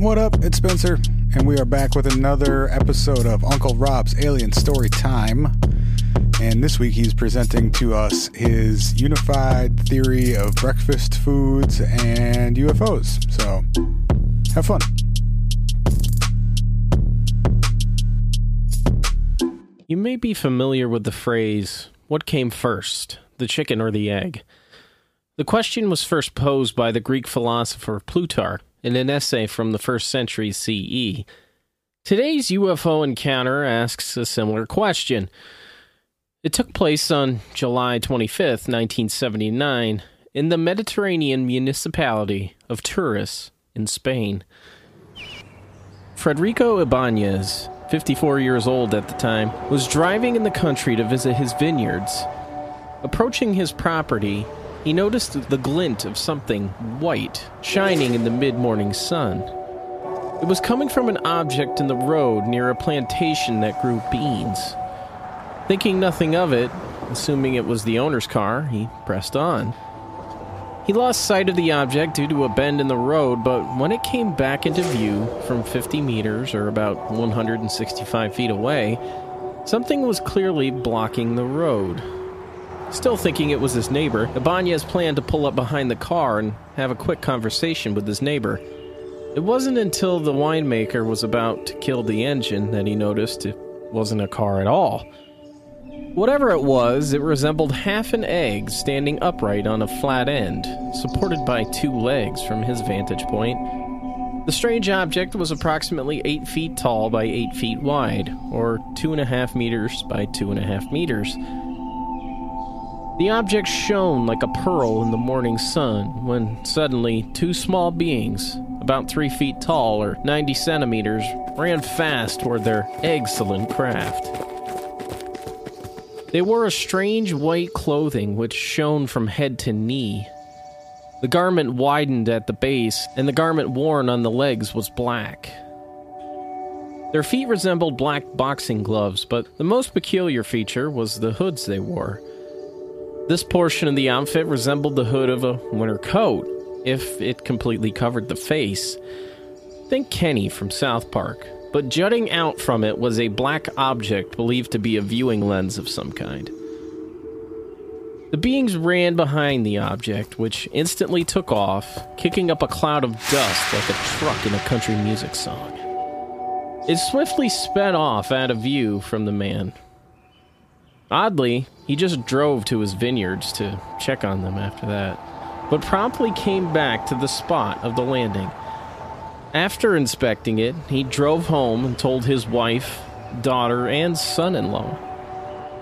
What up? It's Spencer, and we are back with another episode of Uncle Rob's Alien Story Time. And this week he's presenting to us his unified theory of breakfast foods and UFOs. So have fun. You may be familiar with the phrase, what came first, the chicken or the egg? The question was first posed by the Greek philosopher Plutarch in an essay from the first century CE. Today's UFO encounter asks a similar question. It took place on July 25th, 1979, in the Mediterranean municipality of Turís in Spain. Frederico Ibanez, 54 years old at the time, was driving in the country to visit his vineyards. Approaching his property, he noticed the glint of something white shining in the mid morning sun. It was coming from an object in the road near a plantation that grew beans. Thinking nothing of it, assuming it was the owner's car, he pressed on. He lost sight of the object due to a bend in the road, but when it came back into view from 50 meters or about 165 feet away, something was clearly blocking the road. Still thinking it was his neighbor, Ibanez planned to pull up behind the car and have a quick conversation with his neighbor. It wasn't until the winemaker was about to kill the engine that he noticed it wasn't a car at all. Whatever it was, it resembled half an egg standing upright on a flat end, supported by two legs from his vantage point. The strange object was approximately 8 feet tall by 8 feet wide, or 2.5 meters by 2.5 meters. The object shone like a pearl in the morning sun when suddenly two small beings, about three feet tall or 90 centimeters, ran fast toward their excellent craft. They wore a strange white clothing which shone from head to knee. The garment widened at the base, and the garment worn on the legs was black. Their feet resembled black boxing gloves, but the most peculiar feature was the hoods they wore. This portion of the outfit resembled the hood of a winter coat, if it completely covered the face. Think Kenny from South Park, but jutting out from it was a black object believed to be a viewing lens of some kind. The beings ran behind the object, which instantly took off, kicking up a cloud of dust like a truck in a country music song. It swiftly sped off out of view from the man, Oddly, he just drove to his vineyards to check on them after that, but promptly came back to the spot of the landing. After inspecting it, he drove home and told his wife, daughter, and son in law.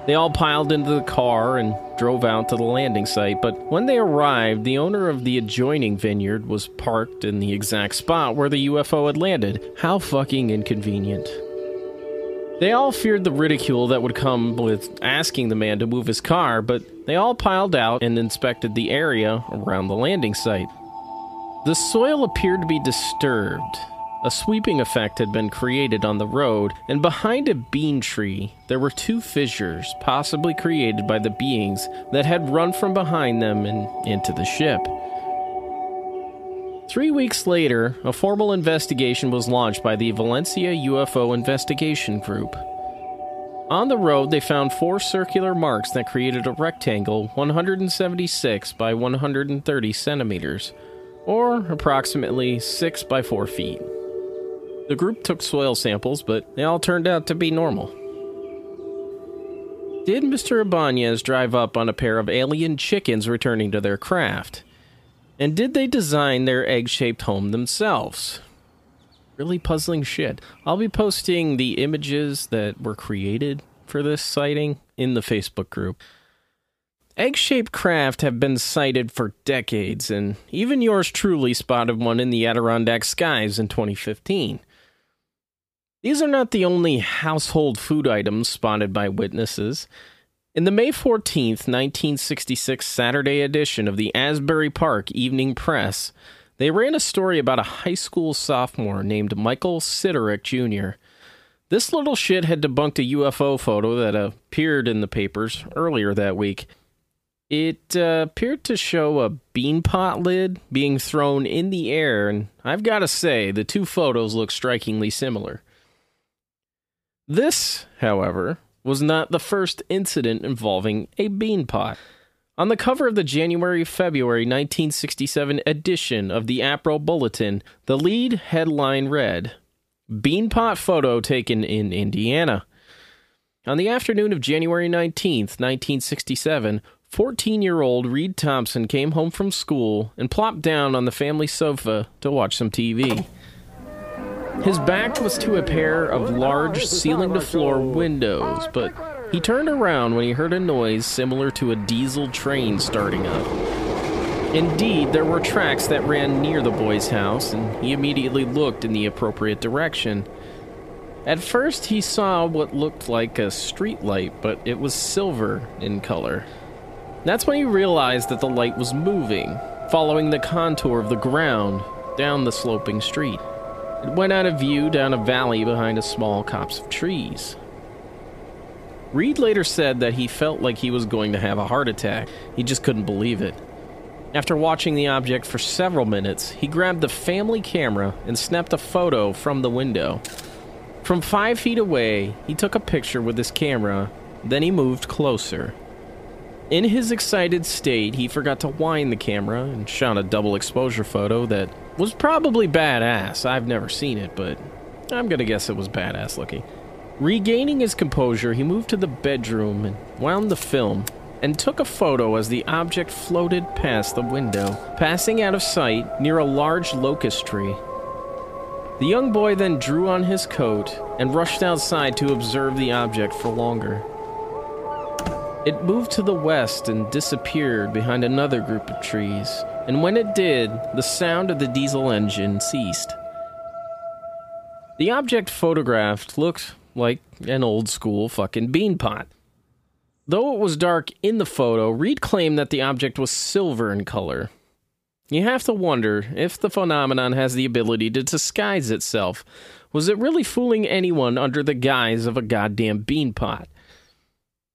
They all piled into the car and drove out to the landing site, but when they arrived, the owner of the adjoining vineyard was parked in the exact spot where the UFO had landed. How fucking inconvenient. They all feared the ridicule that would come with asking the man to move his car, but they all piled out and inspected the area around the landing site. The soil appeared to be disturbed. A sweeping effect had been created on the road, and behind a bean tree, there were two fissures, possibly created by the beings that had run from behind them and into the ship. Three weeks later, a formal investigation was launched by the Valencia UFO Investigation Group. On the road, they found four circular marks that created a rectangle 176 by 130 centimeters, or approximately 6 by 4 feet. The group took soil samples, but they all turned out to be normal. Did Mr. Ibanez drive up on a pair of alien chickens returning to their craft? And did they design their egg shaped home themselves? Really puzzling shit. I'll be posting the images that were created for this sighting in the Facebook group. Egg shaped craft have been sighted for decades, and even yours truly spotted one in the Adirondack skies in 2015. These are not the only household food items spotted by witnesses. In the May 14th, 1966 Saturday edition of the Asbury Park Evening Press, they ran a story about a high school sophomore named Michael Sidorick Jr. This little shit had debunked a UFO photo that appeared in the papers earlier that week. It uh, appeared to show a beanpot lid being thrown in the air, and I've got to say, the two photos look strikingly similar. This, however, was not the first incident involving a beanpot. On the cover of the January February 1967 edition of the APRO Bulletin, the lead headline read Beanpot photo taken in Indiana. On the afternoon of January 19th, 1967, 14 year old Reed Thompson came home from school and plopped down on the family sofa to watch some TV. His back was to a pair of large ceiling to floor windows, but he turned around when he heard a noise similar to a diesel train starting up. Indeed, there were tracks that ran near the boy's house, and he immediately looked in the appropriate direction. At first, he saw what looked like a street light, but it was silver in color. That's when he realized that the light was moving, following the contour of the ground down the sloping street. It went out of view down a valley behind a small copse of trees. Reed later said that he felt like he was going to have a heart attack. He just couldn't believe it. After watching the object for several minutes, he grabbed the family camera and snapped a photo from the window. From five feet away, he took a picture with his camera, then he moved closer. In his excited state, he forgot to wind the camera and shot a double exposure photo that was probably badass. I've never seen it, but I'm gonna guess it was badass looking. Regaining his composure, he moved to the bedroom and wound the film and took a photo as the object floated past the window, passing out of sight near a large locust tree. The young boy then drew on his coat and rushed outside to observe the object for longer. It moved to the west and disappeared behind another group of trees, and when it did, the sound of the diesel engine ceased. The object photographed looked like an old school fucking beanpot. Though it was dark in the photo, Reed claimed that the object was silver in color. You have to wonder if the phenomenon has the ability to disguise itself. Was it really fooling anyone under the guise of a goddamn beanpot?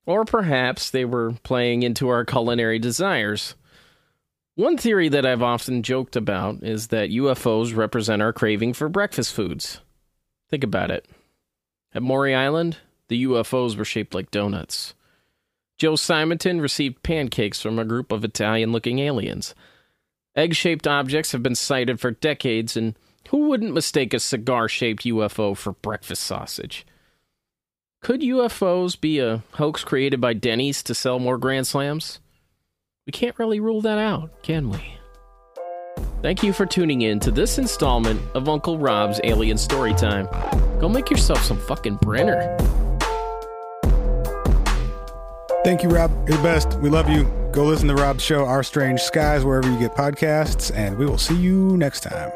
Or perhaps they were playing into our culinary desires. One theory that I've often joked about is that UFOs represent our craving for breakfast foods. Think about it. At Maury Island, the UFOs were shaped like donuts. Joe Simonton received pancakes from a group of Italian looking aliens. Egg shaped objects have been sighted for decades, and who wouldn't mistake a cigar shaped UFO for breakfast sausage? Could UFOs be a hoax created by Denny's to sell more Grand Slams? We can't really rule that out, can we? Thank you for tuning in to this installment of Uncle Rob's Alien Storytime. Go make yourself some fucking Brenner. Thank you, Rob. You're the best. We love you. Go listen to Rob's show, Our Strange Skies, wherever you get podcasts, and we will see you next time.